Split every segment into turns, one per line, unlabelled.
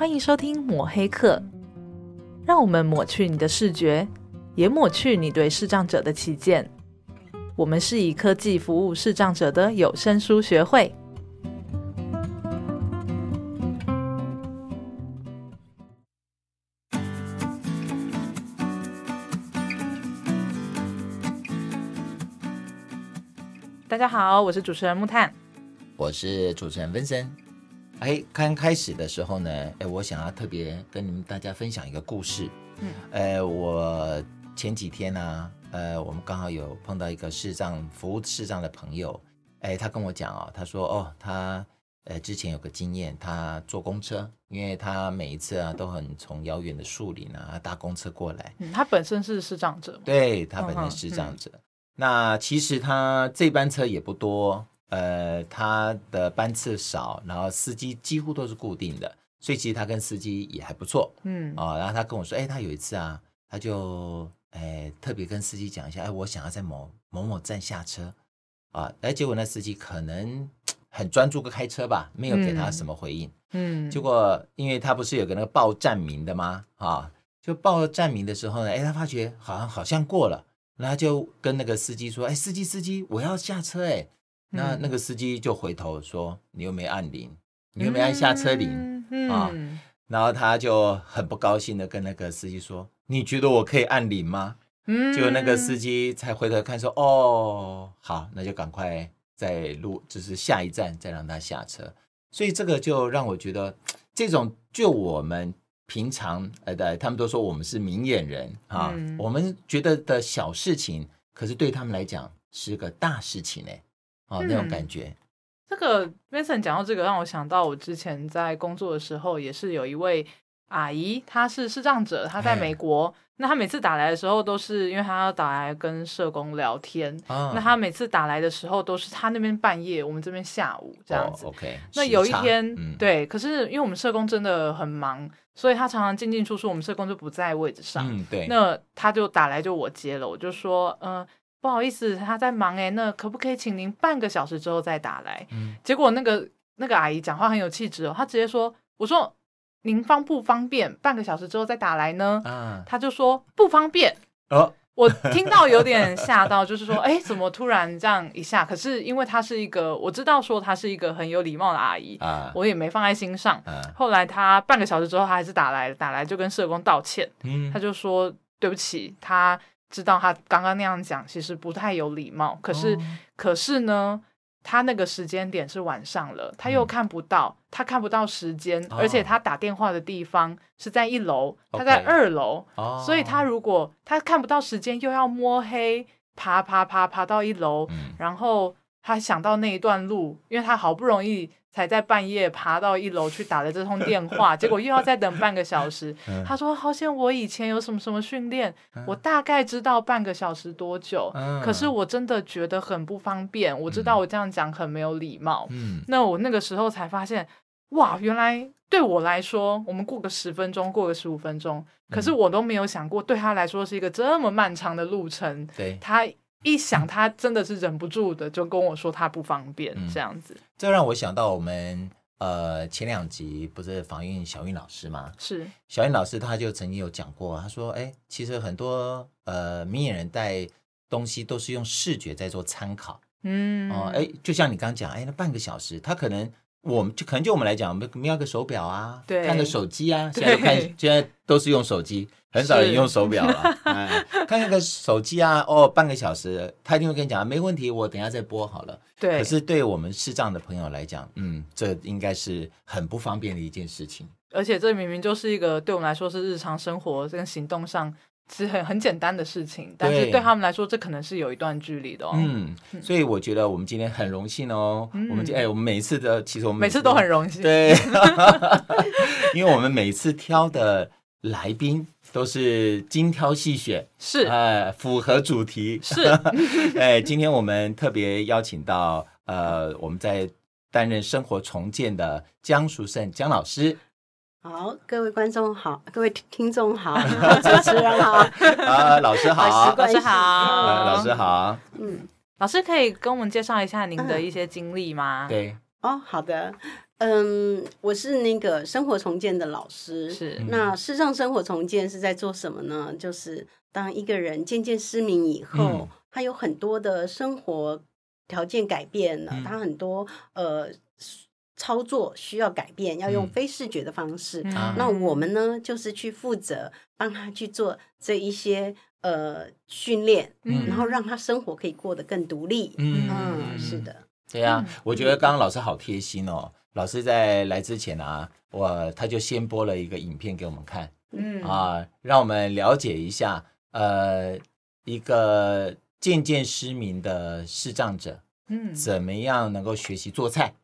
欢迎收听抹黑课，让我们抹去你的视觉，也抹去你对视障者的偏见。我们是以科技服务视障者的有声书学会。大家好，我是主持人木炭，
我是主持人温森。哎，刚开始的时候呢，哎，我想要特别跟你们大家分享一个故事。嗯，呃，我前几天呢、啊，呃，我们刚好有碰到一个视障服务视障的朋友，哎，他跟我讲哦，他说哦，他呃之前有个经验，他坐公车，因为他每一次啊都很从遥远的树林啊搭公车过来。
嗯，他本身是视障者，
对，他本身是视障者。嗯、那其实他这班车也不多。呃，他的班次少，然后司机几乎都是固定的，所以其实他跟司机也还不错，嗯。啊、哦，然后他跟我说，哎，他有一次啊，他就哎特别跟司机讲一下，哎，我想要在某某某站下车，啊，哎，结果那司机可能很专注个开车吧，没有给他什么回应，嗯，结果因为他不是有个那个报站名的吗？啊，就报站名的时候呢，哎，他发觉好像好像过了，然后就跟那个司机说，哎，司机司机，我要下车，哎。那那个司机就回头说：“你又没按铃，你又没按下车铃、嗯、啊！”然后他就很不高兴的跟那个司机说：“你觉得我可以按铃吗？”嗯，结果那个司机才回头看说：“哦，好，那就赶快再路，就是下一站再让他下车。”所以这个就让我觉得，这种就我们平常呃，的，他们都说我们是明眼人啊，嗯、我们觉得的小事情，可是对他们来讲是个大事情呢。哦，那种感觉。嗯、
这个 Vincent 讲到这个，让我想到我之前在工作的时候，也是有一位阿姨，她是视障者，她在美国。哎、那她每次打来的时候，都是因为她要打来跟社工聊天。哦、那她每次打来的时候，都是她那边半夜，我们这边下午这样子。
哦、OK。
那有一天，嗯、对，可是因为我们社工真的很忙，所以她常常进进出出，我们社工就不在位置上。
嗯，对。
那她就打来，就我接了，我就说，嗯、呃。不好意思，他在忙哎，那可不可以请您半个小时之后再打来？嗯，结果那个那个阿姨讲话很有气质哦，她直接说：“我说您方不方便半个小时之后再打来呢？”啊，她就说不方便。哦，我听到有点吓到，就是说，哎，怎么突然这样一下？可是因为她是一个，我知道说她是一个很有礼貌的阿姨啊，我也没放在心上。啊，后来她半个小时之后，她还是打来，打来就跟社工道歉。嗯，她就说对不起，她。知道他刚刚那样讲，其实不太有礼貌。可是，哦、可是呢，他那个时间点是晚上了，他又看不到，嗯、他看不到时间，哦、而且他打电话的地方是在一楼，他在二楼，哦、所以他如果他看不到时间，又要摸黑爬爬爬爬到一楼，嗯、然后他想到那一段路，因为他好不容易。才在半夜爬到一楼去打了这通电话，结果又要再等半个小时。他说：“好险，我以前有什么什么训练，我大概知道半个小时多久。可是我真的觉得很不方便。我知道我这样讲很没有礼貌。那我那个时候才发现，哇，原来对我来说，我们过个十分钟，过个十五分钟，可是我都没有想过，对他来说是一个这么漫长的路程。对他。”一想，他真的是忍不住的，就跟我说他不方便这样子。嗯、
这让我想到我们呃前两集不是访问小韵老师吗？是小韵老师，他就曾经有讲过，他说：“哎，其实很多呃明眼人带东西都是用视觉在做参考。”嗯哦，哎，就像你刚刚讲，哎，那半个小时，他可能我们就可能就我们来讲，我们瞄个手表啊，对看个手机啊，现在看现在都是用手机。很少人用手表了，是。哎，看那个手机啊，哦，半个小时，他一定会跟你讲，没问题，我等下再拨好了。对，可是对我们视障的朋友来讲，嗯，这应该是很不方便的一件事情。
而且这明明就是一个对我们来说是日常生活跟行动上是很很简单的事情，但是对。他们来说，这可能是有一段距离的哦。嗯，
所以我觉得我们今天很荣幸哦，嗯、我们哎，我们每一次的其实我们每次
都很荣幸，
对，因为我们每次挑的来宾。都是精挑细选，是呃符合主题是。哎，今天我们特别邀请到呃，我们在担任生活重建的江淑胜江老师。
好，各位观众好，各位听众好，主持人好，
啊，老师好，
老师好，
老师好，
嗯，老师可以跟我们介绍一下您的一些经历吗？
对。
哦，好的，嗯，我是那个生活重建的老师。
是，
那事实上，生活重建是在做什么呢？就是当一个人渐渐失明以后，嗯、他有很多的生活条件改变了，嗯、他很多呃操作需要改变，要用非视觉的方式。嗯、那我们呢，就是去负责帮他去做这一些呃训练，嗯、然后让他生活可以过得更独立。嗯，嗯，是的。
对呀、啊，我觉得刚刚老师好贴心哦。老师在来之前啊，我他就先播了一个影片给我们看，嗯啊，让我们了解一下，呃，一个渐渐失明的视障者，嗯，怎么样能够学习做菜。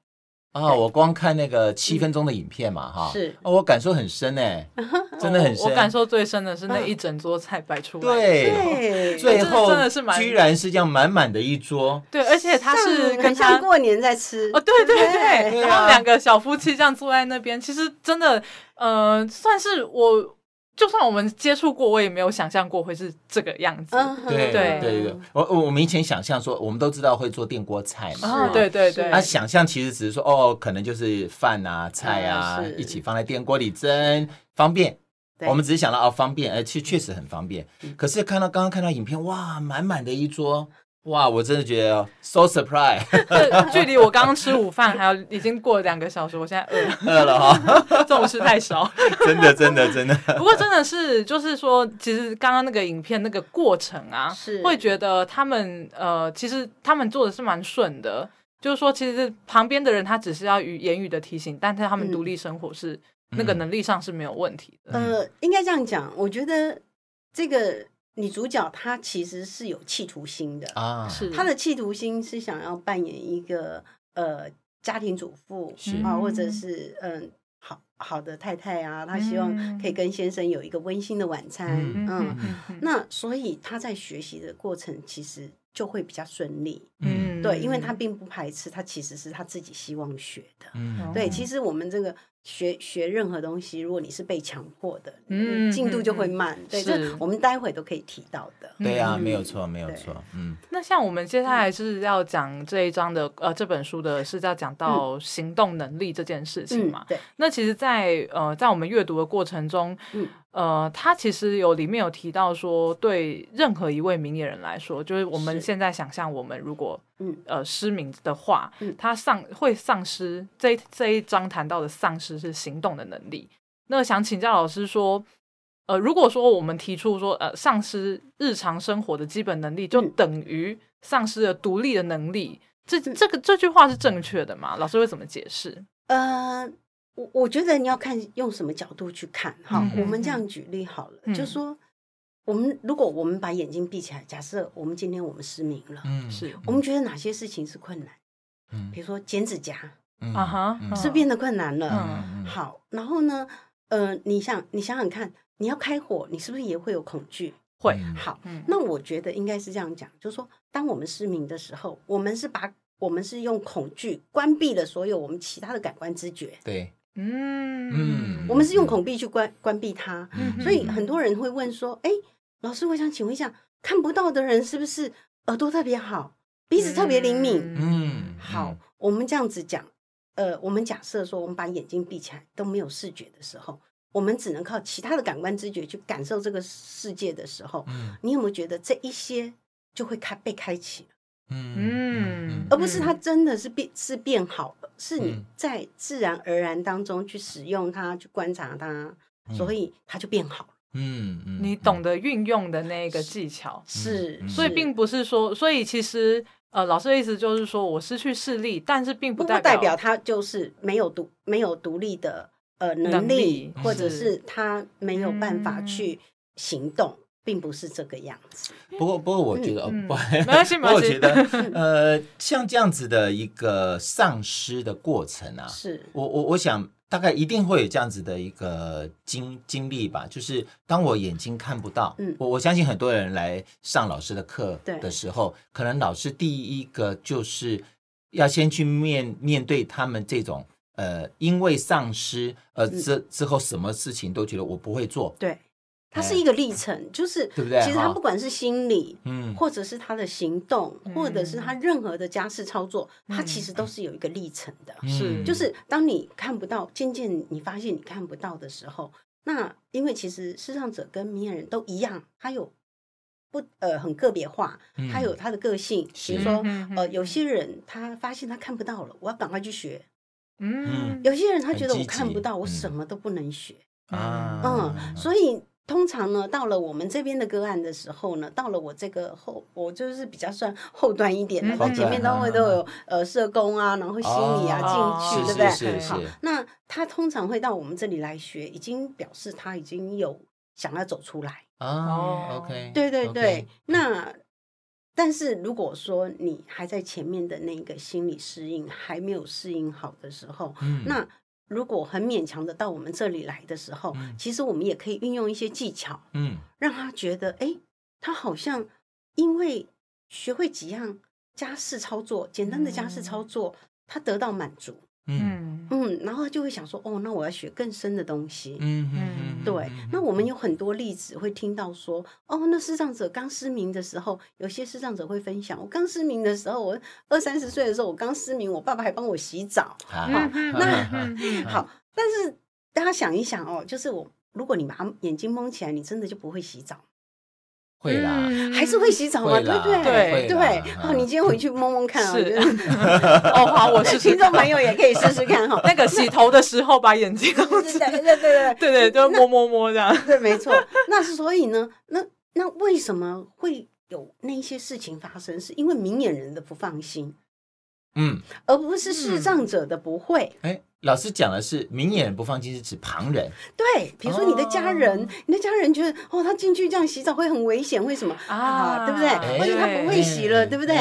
啊，我光看那个七分钟的影片嘛，哈，是，哦我感受很深哎，真的很深。
我感受最深的是那一整桌菜摆出来，
对，最后真的是居然是这样满满的一桌，
对，而且他是很像
过年在吃，
哦，对对对，然后两个小夫妻这样坐在那边，其实真的，呃，算是我。就算我们接触过，我也没有想象过会是这个样子。
对对对，我我们以前想象说，我们都知道会做电锅菜嘛。
对对对。
那想象其实只是说，哦，可能就是饭啊、菜啊一起放在电锅里蒸，方便。我们只是想到哦，方便，而且确实很方便。可是看到刚刚看到影片，哇，满满的一桌。哇，我真的觉得 so surprise。
距离我刚刚吃午饭还有已经过了两个小时，我现在饿
饿了哈，
中午吃太少。
真的，真的，真的。
不过真的是，就是说，其实刚刚那个影片那个过程啊，是会觉得他们呃，其实他们做的是蛮顺的。就是说，其实旁边的人他只是要语言语的提醒，但是他们独立生活是、嗯、那个能力上是没有问题的。
呃，应该这样讲，我觉得这个。女主角她其实是有企图心的啊，是。她的企图心是想要扮演一个呃家庭主妇啊，或者是嗯、呃、好好的太太啊，她希望可以跟先生有一个温馨的晚餐，嗯，嗯嗯。那所以她在学习的过程其实就会比较顺利，嗯，对，因为他并不排斥，他其实是他自己希望学的，嗯，对，其实我们这个。学学任何东西，如果你是被强迫的，嗯，进度就会慢。对，这我们待会都可以提到的。
对啊，没有错，没有错。嗯，
那像我们接下来是要讲这一章的，呃，这本书的是要讲到行动能力这件事情嘛？对。那其实，在呃，在我们阅读的过程中，嗯。呃，他其实有里面有提到说，对任何一位明眼人来说，就是我们现在想象，我们如果嗯呃失明的话，嗯、他丧会丧失这一这一章谈到的丧失是行动的能力。那想请教老师说，呃，如果说我们提出说，呃，丧失日常生活的基本能力，就等于丧失了独立的能力，嗯、这这个这句话是正确的吗？老师会怎么解释？
呃。我我觉得你要看用什么角度去看哈，嗯、我们这样举例好了，嗯、就说我们如果我们把眼睛闭起来，假设我们今天我们失明了，嗯，是我们觉得哪些事情是困难？嗯，比如说剪指甲，啊哈、嗯，是变得困难了。嗯、好，然后呢，呃，你想你想想看，你要开火，你是不是也会有恐惧？会。好，嗯、那我觉得应该是这样讲，就是说，当我们失明的时候，我们是把我们是用恐惧关闭了所有我们其他的感官知觉。
对。
嗯。嗯，我们是用孔壁去关关闭它，嗯、所以很多人会问说：“哎，老师，我想请问一下，看不到的人是不是耳朵特别好，鼻子特别灵敏？”嗯，嗯。好，我们这样子讲，呃，我们假设说，我们把眼睛闭起来都没有视觉的时候，我们只能靠其他的感官知觉去感受这个世界的时候，嗯、你有没有觉得这一些就会开被开启了？嗯，而不是它真的是变是变好了，是你在自然而然当中去使用它，去观察它，所以它就变好了。
嗯嗯，你懂得运用的那个技巧。是，所以并不是说，所以其实呃，老师的意思就是说我失去视力，但是并不
代表他就是没有独没有独立的呃能力，或者是。他没有办法去行动。并不是这个样子。
不过，不过，我觉得，
嗯、不，没关系，没关系。我觉得，
呃，像这样子的一个丧失的过程啊，
是
我我我想大概一定会有这样子的一个经经历吧。就是当我眼睛看不到，嗯，我我相信很多人来上老师的课的时候，可能老师第一个就是要先去面面对他们这种呃，因为丧失呃之之后什么事情都觉得我不会做，
对。它是一个历程，就是
对不对？
其实他不管是心理，
嗯，
或者是他的行动，或者是他任何的家事操作，他其实都是有一个历程的。
是，
就是当你看不到，渐渐你发现你看不到的时候，那因为其实视障者跟明眼人都一样，他有不呃很个别化，他有他的个性。比如说呃，有些人他发现他看不到了，我要赶快去学。嗯，有些人他觉得我看不到，我什么都不能学。啊，嗯，所以。通常呢，到了我们这边的个案的时候呢，到了我这个后，我就是比较算后端一点的，在前面都会都有呃社工啊，然后心理啊进去，对不对？好，那他通常会到我们这里来学，已经表示他已经有想要走出来
哦。OK，
对对对。那但是如果说你还在前面的那个心理适应还没有适应好的时候，那。如果很勉强的到我们这里来的时候，嗯、其实我们也可以运用一些技巧，嗯，让他觉得，哎，他好像因为学会几样家事操作，简单的家事操作，嗯、他得到满足。嗯嗯，然后就会想说，哦，那我要学更深的东西。嗯嗯，对。那我们有很多例子会听到说，哦，那视障者刚失明的时候，有些视障者会分享，我刚失明的时候，我二三十岁的时候，我刚失明，我爸爸还帮我洗澡。好，那 好，但是大家想一想哦，就是我，如果你把眼睛蒙起来，你真的就不会洗澡。
会啦，
还是会洗澡吗？对对对对。哦，你今天回去摸摸看啊。是。
哦，好，我是
听众朋友也可以试试看哈。
那个洗头的时候把眼睛，对对对对 对对对，就摸摸摸这样。
对，没错。那所以呢，那那为什么会有那些事情发生？是因为明眼人的不放心，嗯，而不是视障者的不会。
哎。老师讲的是明眼人不放心，是指旁人。
对，比如说你的家人，哦、你的家人觉得哦，他进去这样洗澡会很危险，为什么啊，啊？对不对？而且他不会洗了，对不对？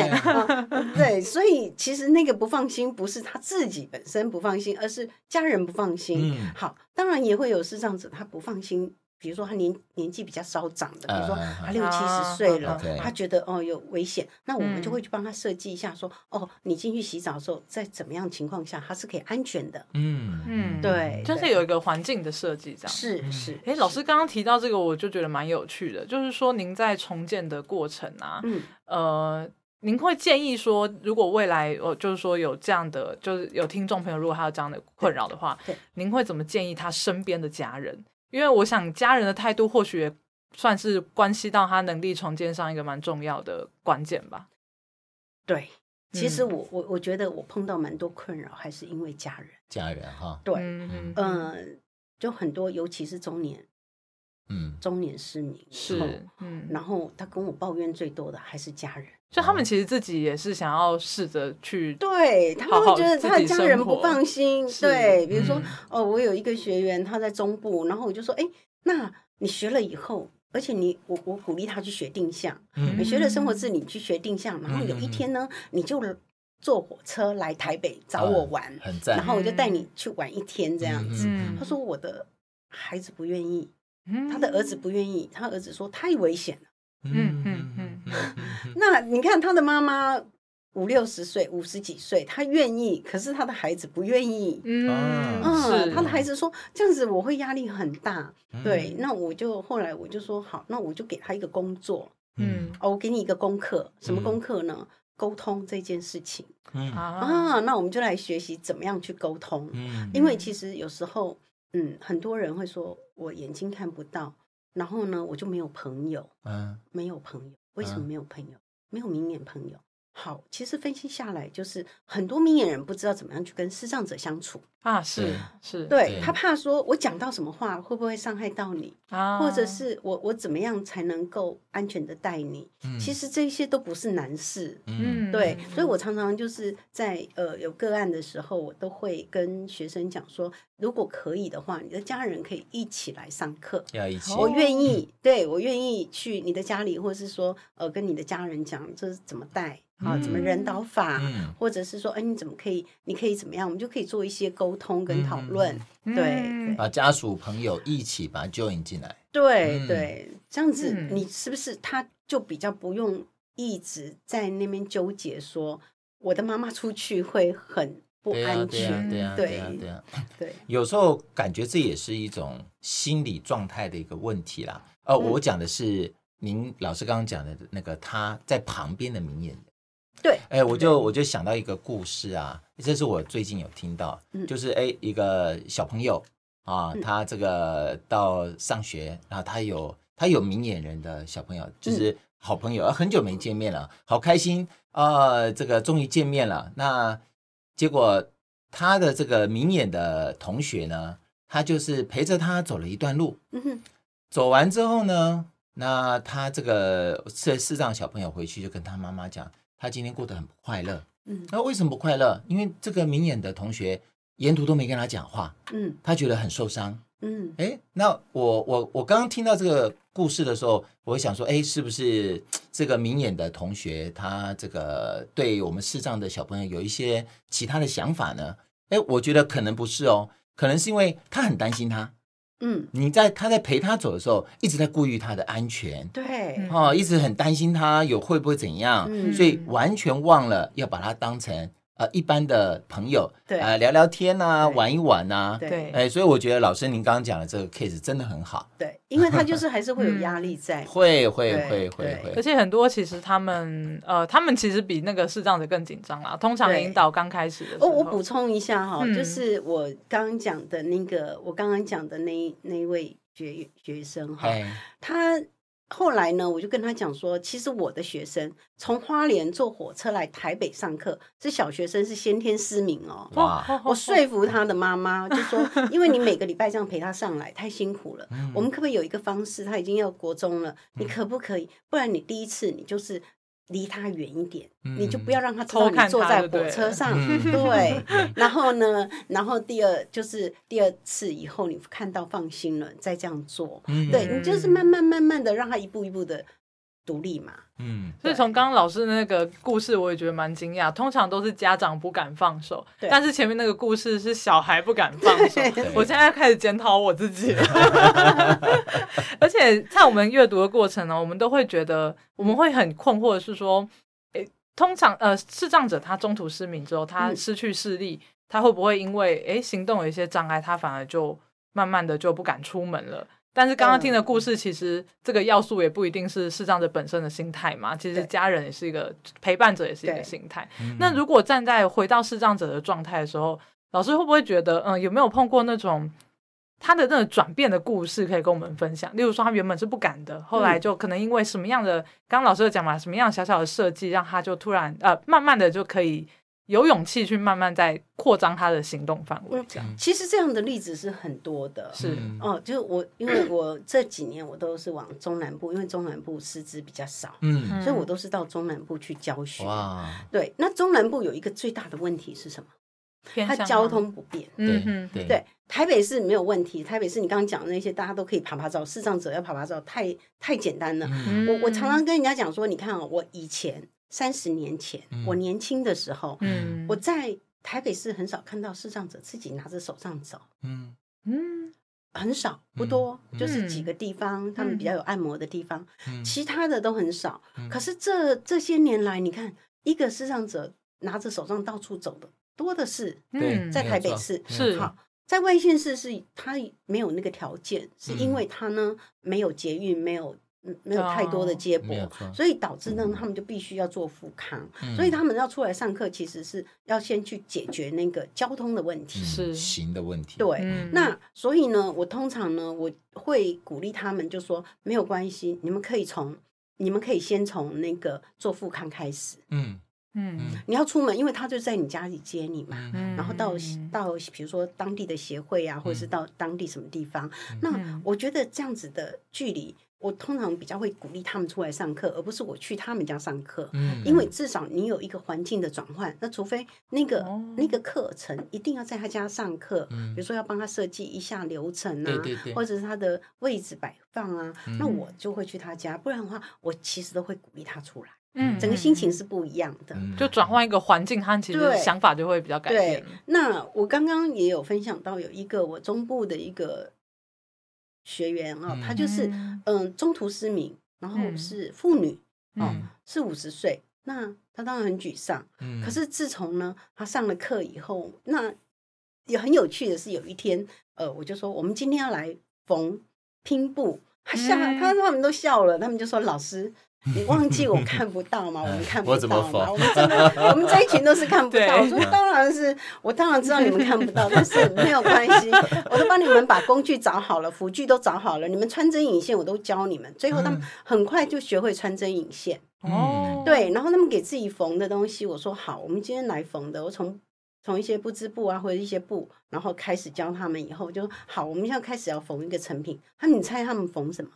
对，所以其实那个不放心不是他自己本身不放心，而是家人不放心。嗯、好，当然也会有视障者他不放心。比如说他年年纪比较稍长的，比如说他六七十岁了，他觉得哦有危险，那我们就会去帮他设计一下，说哦，你进去洗澡的时候，在怎么样情况下他是可以安全的。嗯嗯，对，
就是有一个环境的设计，这样
是是。
哎，老师刚刚提到这个，我就觉得蛮有趣的，就是说您在重建的过程啊，嗯呃，您会建议说，如果未来我就是说有这样的，就是有听众朋友如果他有这样的困扰的话，对，您会怎么建议他身边的家人？因为我想家人的态度或许也算是关系到他能力重建上一个蛮重要的关键吧。
对，其实我我我觉得我碰到蛮多困扰，还是因为家人。
家人哈，
对，嗯嗯，就很多，尤其是中年，嗯，中年失明
是，
嗯，然后他跟我抱怨最多的还是家人。
就他们其实自己也是想要试着去，
对，他们会觉得他的家人不放心。对，比如说哦，我有一个学员他在中部，然后我就说，哎，那你学了以后，而且你我我鼓励他去学定向，你学了生活自理去学定向，然后有一天呢，你就坐火车来台北找我玩，
很赞，
然后我就带你去玩一天这样子。他说我的孩子不愿意，他的儿子不愿意，他儿子说太危险了。嗯嗯嗯，那你看他的妈妈五六十岁，五十几岁，他愿意，可是他的孩子不愿意。嗯嗯，是他的孩子说这样子我会压力很大。对，那我就后来我就说好，那我就给他一个工作。嗯，哦，我给你一个功课，什么功课呢？沟通这件事情。嗯啊，那我们就来学习怎么样去沟通。嗯，因为其实有时候，嗯，很多人会说我眼睛看不到。然后呢，我就没有朋友，嗯，没有朋友，为什么没有朋友？没有明眼朋友。好，其实分析下来，就是很多明眼人不知道怎么样去跟视障者相处
啊，是是，
对，他怕说我讲到什么话会不会伤害到你啊，或者是我我怎么样才能够安全的带你？其实这些都不是难事，嗯，对，所以我常常就是在呃有个案的时候，我都会跟学生讲说，如果可以的话，你的家人可以一起来上课，
要一起，
我愿意，对，我愿意去你的家里，或者是说呃跟你的家人讲这是怎么带。啊，怎么人导法，嗯、或者是说，哎，你怎么可以？你可以怎么样？我们就可以做一些沟通跟讨论，嗯、对，
把家属朋友一起把他 join 进来，
对、嗯、对，这样子你是不是他就比较不用一直在那边纠结，说我的妈妈出去会很不安全，
对啊，对啊，对呀，对，有时候感觉这也是一种心理状态的一个问题啦。哦，我讲的是您老师刚刚讲的那个他在旁边的明眼人。
对，
哎，我就我就想到一个故事啊，这是我最近有听到，
嗯、
就是哎一个小朋友啊，他这个到上学，然后他有他有明眼人的小朋友，就是好朋友，很久没见面了，好开心啊，这个终于见面了。那结果他的这个明眼的同学呢，他就是陪着他走了一段路，
嗯哼，
走完之后呢，那他这个视视障小朋友回去就跟他妈妈讲。他今天过得很不快乐，嗯，那为什么不快乐？因为这个明眼的同学沿途都没跟他讲话，嗯，他觉得很受伤，嗯，哎，那我我我刚刚听到这个故事的时候，我想说，哎，是不是这个明眼的同学他这个对我们视障的小朋友有一些其他的想法呢？哎，我觉得可能不是哦，可能是因为他很担心他。嗯，你在他在陪他走的时候，一直在顾虑他的安全，
对，
哦，一直很担心他有会不会怎样，嗯，所以完全忘了要把他当成。呃，一般的朋友，对，呃，聊聊天啊，玩一玩啊，对，哎，所以我觉得老师您刚刚讲的这个 case 真的很好，
对，因为他就是还是会有压力 在，
会会会会会，
而且很多其实他们，呃，他们其实比那个视障者更紧张啦。通常引导刚开始的时候，
哦，我补充一下哈，就是我刚刚讲的那个，我刚刚讲的那那一位学学生哈，他。后来呢，我就跟他讲说，其实我的学生从花莲坐火车来台北上课，是小学生，是先天失明哦。哇！我说服他的妈妈，就说，因为你每个礼拜这样陪他上来太辛苦了，我们可不可以有一个方式？他已经要国中了，你可不可以？不然你第一次你就是。离他远一点，嗯、你就不要让他知道你坐在火车上。对，对，然后呢，然后第二就是第二次以后，你看到放心了，再这样做。嗯、对，你就是慢慢慢慢的让他一步一步的独立嘛。
嗯，所以从刚刚老师的那个故事，我也觉得蛮惊讶。通常都是家长不敢放手，但是前面那个故事是小孩不敢放手。我现在开始检讨我自己了。而且在我们阅读的过程呢，我们都会觉得我们会很困惑的是说，诶，通常呃视障者他中途失明之后，他失去视力，嗯、他会不会因为诶行动有一些障碍，他反而就慢慢的就不敢出门了？但是刚刚听的故事，其实这个要素也不一定是视障者本身的心态嘛。其实家人也是一个陪伴者，也是一个心态。那如果站在回到视障者的状态的时候，老师会不会觉得，嗯，有没有碰过那种他的那个转变的故事可以跟我们分享？例如说，他原本是不敢的，后来就可能因为什么样的，刚刚老师有讲嘛，什么样小小的设计，让他就突然呃，慢慢的就可以。有勇气去慢慢在扩张他的行动范围，这样。
其实这样的例子是很多的，
是
哦，就是我，因为我这几年我都是往中南部，因为中南部师资比较少，嗯，所以我都是到中南部去教学。哇，对，那中南部有一个最大的问题是什么？它交通不便。
嗯对对，
台北市没有问题，台北市你刚刚讲的那些，大家都可以爬爬照，视障者要爬爬照，太太简单了。我我常常跟人家讲说，你看啊，我以前。三十年前，嗯、我年轻的时候，嗯、我在台北市很少看到视障者自己拿着手杖走，嗯。嗯，很少，不多，嗯、就是几个地方，嗯、他们比较有按摩的地方，嗯、其他的都很少。嗯、可是这这些年来，你看，一个视障者拿着手杖到处走的多的是，
嗯，
在台北市
是
好，在外县市是他没有那个条件，是因为他呢没有捷运，没有。没有太多的接驳，所以导致呢，他们就必须要做复康，所以他们要出来上课，其实是要先去解决那个交通的问题，
是。行的问题。
对，那所以呢，我通常呢，我会鼓励他们，就说没有关系，你们可以从，你们可以先从那个做复康开始。嗯。嗯，你要出门，因为他就在你家里接你嘛，然后到到比如说当地的协会啊，或者是到当地什么地方，那我觉得这样子的距离。我通常比较会鼓励他们出来上课，而不是我去他们家上课。嗯，因为至少你有一个环境的转换。那除非那个、哦、那个课程一定要在他家上课，嗯、比如说要帮他设计一下流程啊，对对对，或者是他的位置摆放啊，嗯、那我就会去他家。不然的话，我其实都会鼓励他出来。嗯，整个心情是不一样的，
嗯、就转换一个环境，他其实想法就会比较改变。
对，那我刚刚也有分享到，有一个我中部的一个。学员哦，他就是嗯。中途失明，然后是妇女哦，是五十岁，那他当然很沮丧。可是自从呢，他上了课以后，那也很有趣的是，有一天呃，我就说我们今天要来缝拼布，他笑，他他们都笑了，他们就说老师。你忘记我看不到吗？我们看不到吗？我们真的，我们这一群都是看不到。我说当然是，我当然知道你们看不到，但是没有关系，我都帮你们把工具找好了，辅具都找好了，你们穿针引线我都教你们。最后他们很快就学会穿针引线。哦，对，然后他们给自己缝的东西，我说好，我们今天来缝的。我从从一些不织布啊或者一些布，然后开始教他们以后就好，我们现在开始要缝一个成品。那你猜他们缝什么？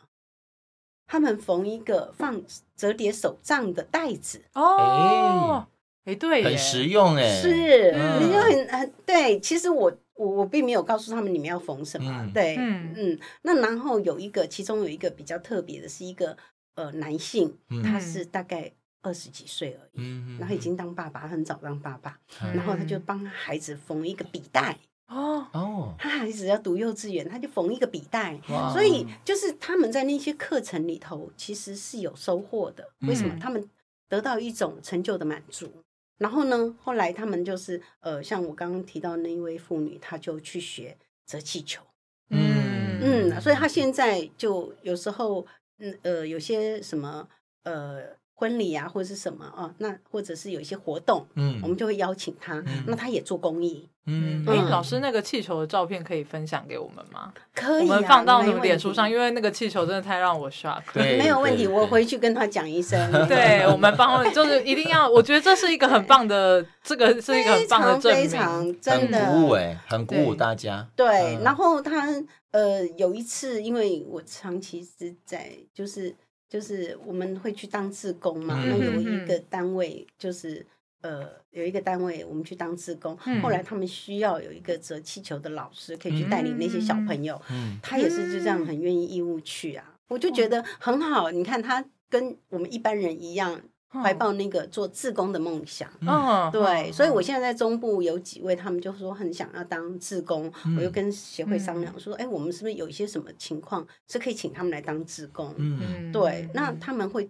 他们缝一个放折叠手账的袋子
哦，哎，对，
很实用哎，
是，你就很很对。其实我我我并没有告诉他们你们要缝什么，对，嗯嗯。那然后有一个，其中有一个比较特别的是一个呃男性，他是大概二十几岁而已，然后已经当爸爸，很早当爸爸，然后他就帮孩子缝一个笔袋。哦哦，他孩子要读幼稚园，他就缝一个笔袋，哇所以就是他们在那些课程里头其实是有收获的。为什么？他们得到一种成就的满足。嗯、然后呢，后来他们就是呃，像我刚刚提到那一位妇女，她就去学折气球。嗯嗯，所以她现在就有时候嗯呃有些什么呃。婚礼啊，或者是什么啊？那或者是有一些活动，嗯，我们就会邀请他。那他也做公益，
嗯。哎，老师，那个气球的照片可以分享给我们吗？
可以，
我们放到你们脸书上，因为那个气球真的太让我 shock。
对，没有问题，我回去跟他讲一声。
对，我们帮，就是一定要，我觉得这是一个很棒的，这个是一个很棒的证明，
非常真的
鼓舞哎，很鼓舞大家。
对，然后他呃有一次，因为我长期是在就是。就是我们会去当志工嘛，那有一个单位就是呃有一个单位我们去当志工，后来他们需要有一个折气球的老师可以去带领那些小朋友，他也是就这样很愿意义务去啊，我就觉得很好。你看他跟我们一般人一样。怀抱那个做志工的梦想，哦，对，所以我现在在中部有几位，他们就说很想要当志工，我又跟协会商量说，哎，我们是不是有一些什么情况是可以请他们来当志工？嗯，对，那他们会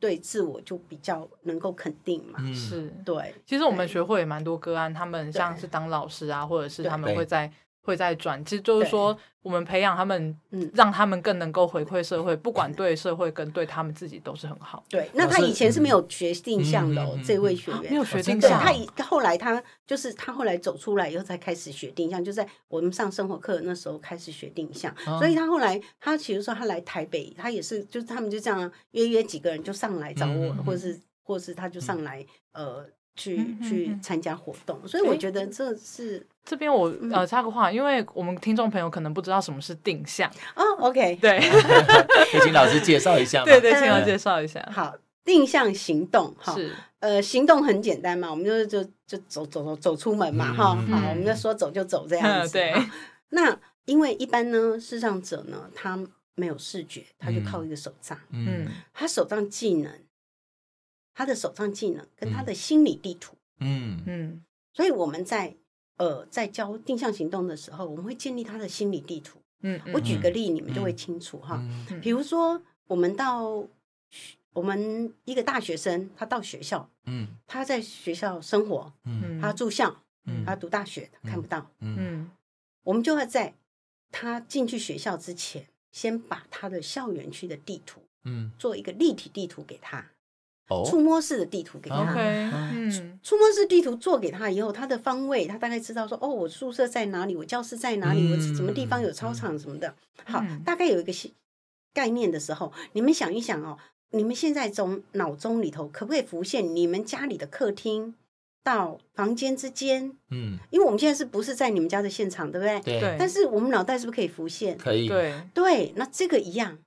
对自我就比较能够肯定嘛？
是，
对。
其实我们学会也蛮多个案，他们像是当老师啊，或者是他们会在。会再转，其实就是说，我们培养他们，嗯，让他们更能够回馈社会，不管对社会跟对他们自己都是很好。
对，那他以前是没有学定向的哦，这位学员
没有学定向。
他以后来他就是他后来走出来以后才开始学定向，就在我们上生活课那时候开始学定向。所以他后来他其实说他来台北，他也是就是他们就这样约约几个人就上来找我，或者是或者是他就上来呃。去去参加活动，所以我觉得这是
这边我呃插个话，因为我们听众朋友可能不知道什么是定向。
哦。OK，
对，
可以请老师介绍一下。
对对，请老师介绍一下。
好，定向行动哈，是。呃行动很简单嘛，我们就就就走走走走出门嘛哈，好，我们就说走就走这样子。对，那因为一般呢，视障者呢，他没有视觉，他就靠一个手杖，嗯，他手杖技能。他的手杖技能跟他的心理地图，嗯。嗯，所以我们在呃在教定向行动的时候，我们会建立他的心理地图。嗯，我举个例，你们就会清楚哈。比如说，我们到我们一个大学生，他到学校，嗯，他在学校生活，嗯，他住校，嗯，他读大学，他看不到，嗯，我们就要在他进去学校之前，先把他的校园区的地图，嗯，做一个立体地图给他。触摸式的地图给他，触摸式地图做给他以后，他的方位他大概知道说，哦，我宿舍在哪里，我教室在哪里，我什么地方有操场什么的。好，大概有一个概念的时候，你们想一想哦，你们现在从脑中里头可不可以浮现你们家里的客厅到房间之间？嗯，因为我们现在是不是在你们家的现场，对不对？对。但是我们脑袋是不是可以浮现？
可以。
对
对，那这个一样。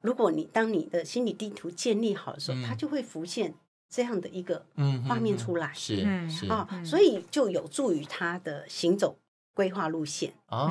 如果你当你的心理地图建立好的时候，它就会浮现这样的一个画面出来，
是是。
啊，所以就有助于他的行走规划路线。哦，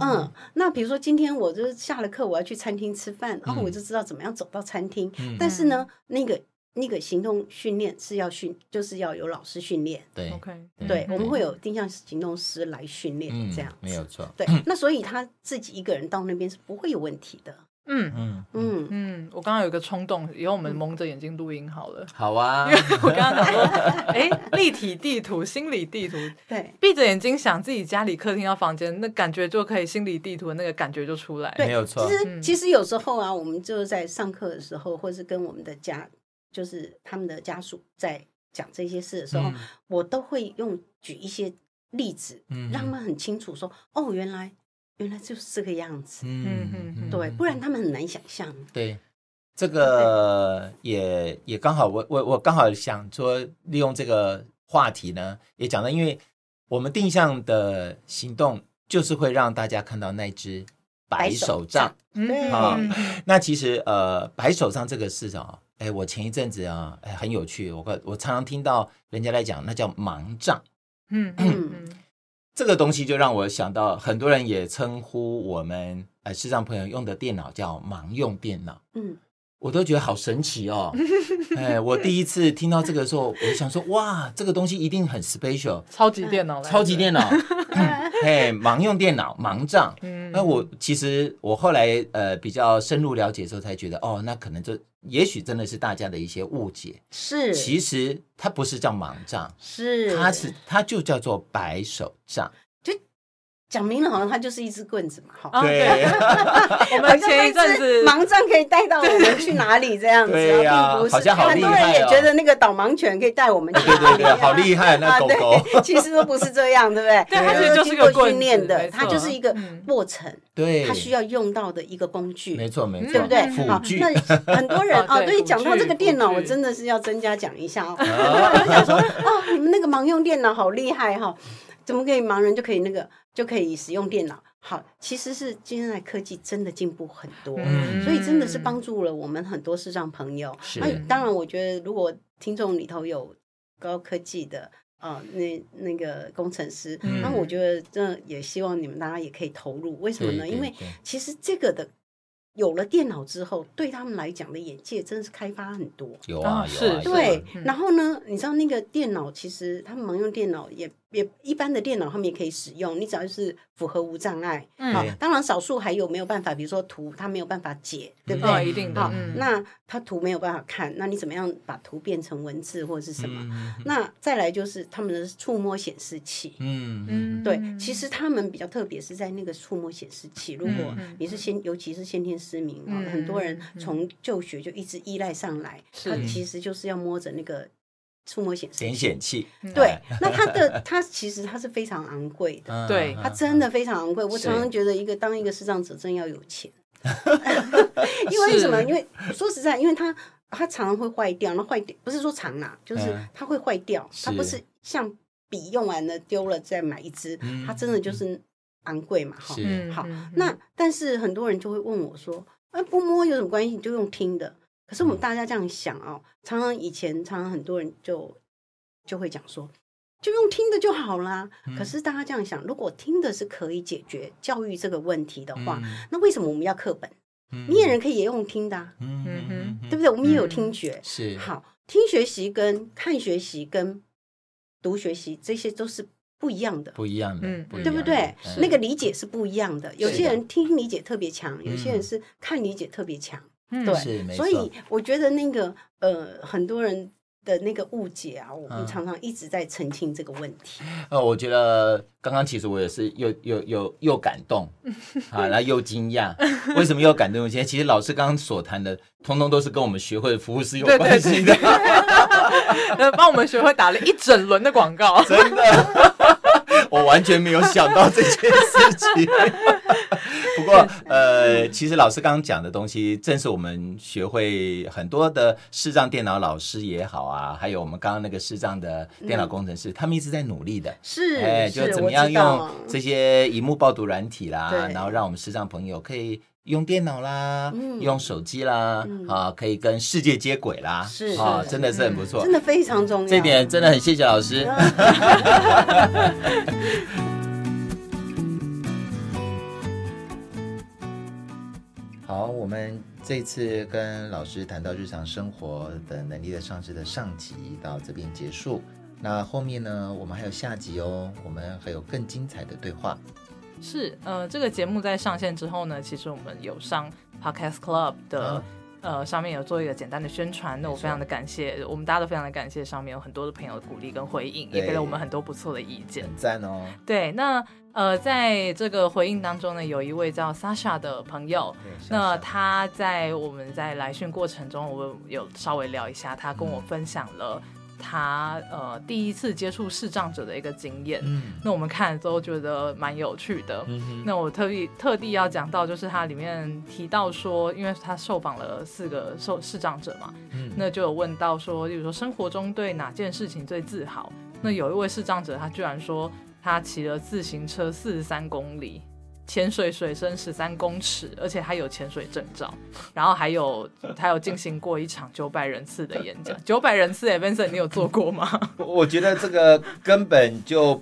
嗯，那比如说今天我就是下了课，我要去餐厅吃饭，然后我就知道怎么样走到餐厅。但是呢，那个那个行动训练是要训，就是要有老师训练。
对
，OK，
对，我们会有定向行动师来训练，这样
没有错。
对，那所以他自己一个人到那边是不会有问题的。
嗯嗯嗯嗯，我刚刚有一个冲动，以后我们蒙着眼睛录音好了。
好啊，
因为我刚刚想说，哎，立体地图、心理地图，
对，
闭着眼睛想自己家里客厅到房间，那感觉就可以心理地图的那个感觉就出来。
对，没有错。
其实其实有时候啊，我们就是在上课的时候，或是跟我们的家，就是他们的家属在讲这些事的时候，我都会用举一些例子，让他们很清楚说，哦，原来。原来就是这个样子，嗯嗯嗯，对，不然他们很难想象。
对，这个也也刚好，我我我刚好想说，利用这个话题呢，也讲到，因为我们定向的行动就是会让大家看到那只白手杖，
对
啊。那其实呃，白手杖这个事啊，哎，我前一阵子啊，哎，很有趣，我我常常听到人家来讲，那叫盲杖，嗯嗯。这个东西就让我想到，很多人也称呼我们呃视障朋友用的电脑叫盲用电脑。嗯，我都觉得好神奇哦。哎，我第一次听到这个的时候，我想说，哇，这个东西一定很 special，
超级电脑，
超级电脑。哎，盲用电脑，盲杖。嗯，那我其实我后来呃比较深入了解之后，才觉得哦，那可能就也许真的是大家的一些误解。
是，
其实它不是叫盲杖，
是，
它是它就叫做白手杖。
讲明了，好像它就是一支棍子嘛，哈。
对，
我们前一阵子
盲杖可以带到我们去哪里这样子，
对呀，好像好厉害。很多人
也觉得那个导盲犬可以带我们去哪里，
对对对，好厉害那狗狗。
其实都不是这样，对不对？
对，它是经过训练的，
它就是一个过程。
对，
它需要用到的一个工具。
没错没错，
对不对？
辅具。
那很多人啊，对，讲到这个电脑，我真的是要增加讲一下哦。很多人讲说，哦，你们那个盲用电脑好厉害哈。怎么可以盲人就可以那个就可以使用电脑？好，其实是现在科技真的进步很多，嗯、所以真的是帮助了我们很多视障朋友。那当然，我觉得如果听众里头有高科技的啊、呃，那那个工程师，嗯、那我觉得这也希望你们大家也可以投入。为什么呢？因为其实这个的。有了电脑之后，对他们来讲的眼界真的是开发很多。
有啊，
是，
对。然后呢，你知道那个电脑，其实他们盲用电脑也也一般的电脑，他们也可以使用。你只要是符合无障碍，好，当然少数还有没有办法，比如说图它没有办法解，对不对？
一定的。
好，那它图没有办法看，那你怎么样把图变成文字或者是什么？那再来就是他们的触摸显示器。嗯嗯，对，其实他们比较特别是在那个触摸显示器。如果你是先，尤其是先天失明啊，很多人从就学就一直依赖上来，他其实就是要摸着那个触摸显示
点显器。
对，那它的它其实它是非常昂贵的，
对，
它真的非常昂贵。我常常觉得一个当一个视障者真要有钱，因为什么？因为说实在，因为它它常常会坏掉，那坏掉不是说常啦，就是它会坏掉，它不是像笔用完了丢了再买一支，它真的就是。昂贵嘛，哈，好，那但是很多人就会问我说，啊，不摸有什么关系？你就用听的。可是我们大家这样想哦，常常以前常常很多人就就会讲说，就用听的就好啦。可是大家这样想，如果听的是可以解决教育这个问题的话，那为什么我们要课本？明眼人可以也用听的，嗯嗯，对不对？我们也有听觉，
是
好听学习跟看学习跟读学习这些都是。不一样的，
不一样的，嗯，
对不对？那个理解是不一样的。有些人听理解特别强，有些人是看理解特别强，对，所以我觉得那个呃，很多人的那个误解啊，我们常常一直在澄清这个问题。
呃，我觉得刚刚其实我也是又又又又感动 啊，然后又惊讶。为什么又感动？其实其实老师刚刚所谈的，通通都是跟我们学会的服务是有关系的。
呃，帮我们学会打了一整轮的广告，
真的。我完全没有想到这件事情。不过，呃，其实老师刚刚讲的东西，正是我们学会很多的视障电脑老师也好啊，还有我们刚刚那个视障的电脑工程师，他们一直在努力的。
是，
哎，就怎么样用这些荧幕报读软体啦，然后让我们视障朋友可以用电脑啦，用手机啦，啊，可以跟世界接轨啦。
是
啊，真的是很不错，
真的非常重要。
这点真的很谢谢老师。好，我们这次跟老师谈到日常生活的能力的上市的上集到这边结束。那后面呢，我们还有下集哦，我们还有更精彩的对话。
是，呃，这个节目在上线之后呢，其实我们有上 Podcast Club 的。嗯呃，上面有做一个简单的宣传，那我非常的感谢，我们大家都非常的感谢，上面有很多的朋友的鼓励跟回应，也给了我们很多不错的意见，
很赞哦。
对，那呃，在这个回应当中呢，有一位叫 Sasha 的朋友，那他在我们在来讯过程中，我们有稍微聊一下，他跟我分享了。他呃第一次接触视障者的一个经验，嗯，那我们看了之后觉得蛮有趣的。嗯，那我特地特地要讲到，就是他里面提到说，因为他受访了四个受视障者嘛，嗯，那就有问到说，例如说生活中对哪件事情最自豪？那有一位视障者，他居然说他骑了自行车四十三公里。潜水水深十三公尺，而且他有潜水证照，然后还有还有进行过一场九百人次的演讲。九百人次，Vincent，你有做过吗？
我觉得这个根本就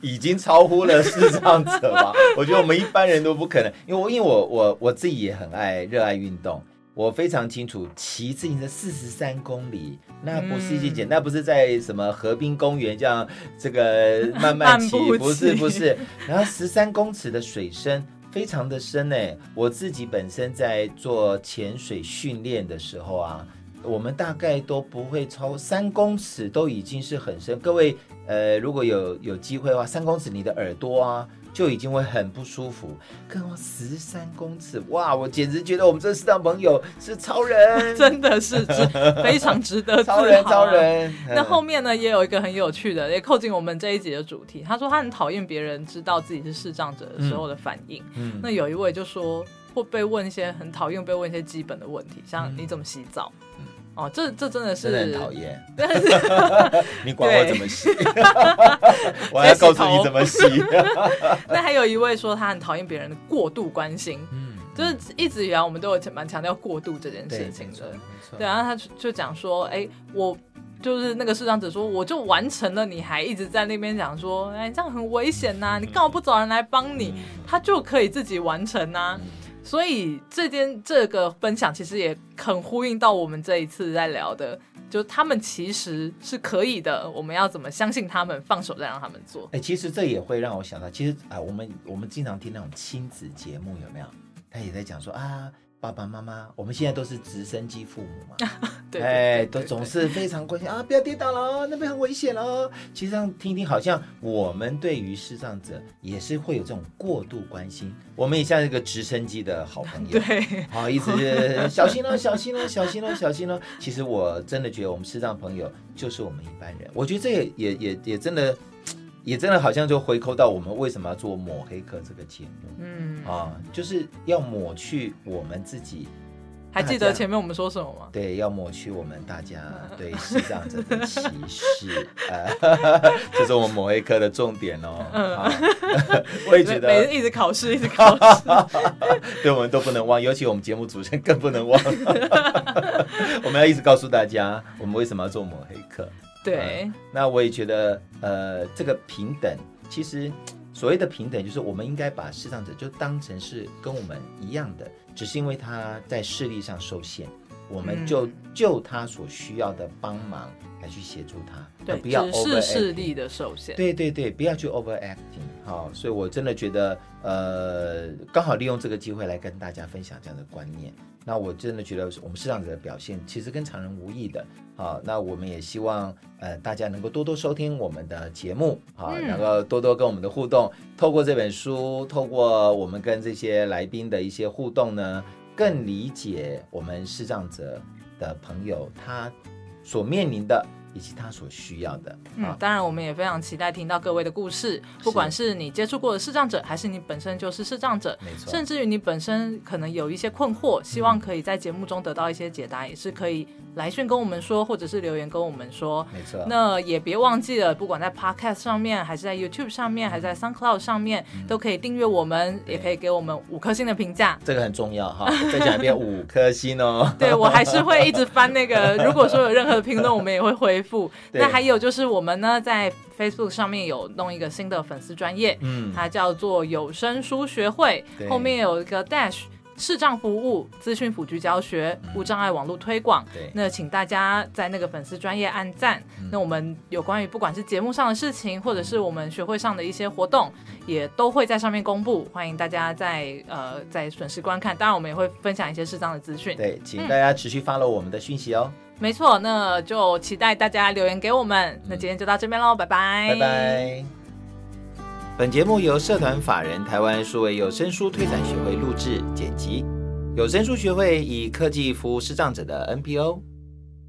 已经超乎了视障者吧。我觉得我们一般人都不可能，因为我因为我我我自己也很爱热爱运动。我非常清楚，骑自行车四十三公里，那不是一件简，那不是在什么河滨公园这样这个慢慢骑，不是不是。然后十三公尺的水深，非常的深呢。我自己本身在做潜水训练的时候啊，我们大概都不会超三公尺，都已经是很深。各位，呃，如果有有机会的话，三公尺你的耳朵啊。就已经会很不舒服，跟我十三公尺，哇！我简直觉得我们这视障朋友是超人，
真的是值 非常值得啊。
超人，超人。
那后面呢，也有一个很有趣的，也扣紧我们这一集的主题。他说他很讨厌别人知道自己是视障者的时候的反应。嗯，那有一位就说会被问一些很讨厌被问一些基本的问题，像你怎么洗澡？嗯哦，这这真的是
真的很讨厌。但是 你管我怎么洗？我还要告诉你怎么洗。
那还有一位说他很讨厌别人的过度关心，嗯，就是一直以来我们都有蛮强调过度这件事情的。对，然后他就讲说，哎，我就是那个市长者说，我就完成了，你还一直在那边讲说，哎，这样很危险呐，你干嘛不找人来帮你？他就可以自己完成呐。所以这件这个分享其实也很呼应到我们这一次在聊的，就他们其实是可以的，我们要怎么相信他们，放手再让他们做。
哎、其实这也会让我想到，其实啊、我们我们经常听那种亲子节目，有没有？他也在讲说啊。爸爸妈妈，我们现在都是直升机父母嘛，对，哎，都总是非常关心啊，不要跌倒了，那边很危险哦。其实这样听听，好像我们对于视障者也是会有这种过度关心。我们也像一个直升机的好朋友，
对，
好，一直小心了，小心了，小心了，小心了。其实我真的觉得，我们视障朋友就是我们一般人。我觉得这也也也也真的。也真的好像就回扣到我们为什么要做抹黑客这个节目，嗯啊，就是要抹去我们自己。
还记得前面我们说什么吗？
对，要抹去我们大家 对视障者的歧视，呃，这是我们抹黑客的重点哦。嗯，我也觉得，
每日一直考试，一直考试，
对，我们都不能忘，尤其我们节目主持人更不能忘。我们要一直告诉大家，我们为什么要做抹黑客。
对、嗯，
那我也觉得，呃，这个平等，其实所谓的平等，就是我们应该把视障者就当成是跟我们一样的，只是因为他在视力上受限，我们就就他所需要的帮忙来去协助他，
对，不要只是视力的受限，
对对对，不要去 overacting，好，所以我真的觉得，呃，刚好利用这个机会来跟大家分享这样的观念。那我真的觉得我们市场者的表现其实跟常人无异的，好，那我们也希望呃大家能够多多收听我们的节目，好，然后多多跟我们的互动，透过这本书，透过我们跟这些来宾的一些互动呢，更理解我们视障者的朋友他所面临的。以及他所需要的，
嗯，当然我们也非常期待听到各位的故事，不管是你接触过的视障者，还是你本身就是视障者，没错，甚至于你本身可能有一些困惑，希望可以在节目中得到一些解答，嗯，也是可以来讯跟我们说，或者是留言跟我们说，
没错。
那也别忘记了，不管在 Podcast 上面，还是在 YouTube 上面，还是在 SoundCloud 上面，嗯，都可以订阅我们，也可以给我们五颗星的评价，
这个很重要哈。再讲一遍，五颗星哦。
对，我还是会一直翻那个，如果说有任何的评论，我们也会回复。那还有就是我们呢，在 Facebook 上面有弄一个新的粉丝专业，嗯，它叫做有声书学会，后面有一个 dash。视障服务、资讯辅具教学、无障碍网络推广。
对，
那请大家在那个粉丝专业按赞。那我们有关于不管是节目上的事情，或者是我们学会上的一些活动，也都会在上面公布。欢迎大家在呃在准时观看。当然，我们也会分享一些视障的资讯。
对，请大家持续 follow 我们的讯息哦。
没错，那就期待大家留言给我们。那今天就到这边喽，拜拜，
拜拜。本节目由社团法人台湾数位有声书推展学会录制剪辑，有声书学会以科技服务视障者的 NPO。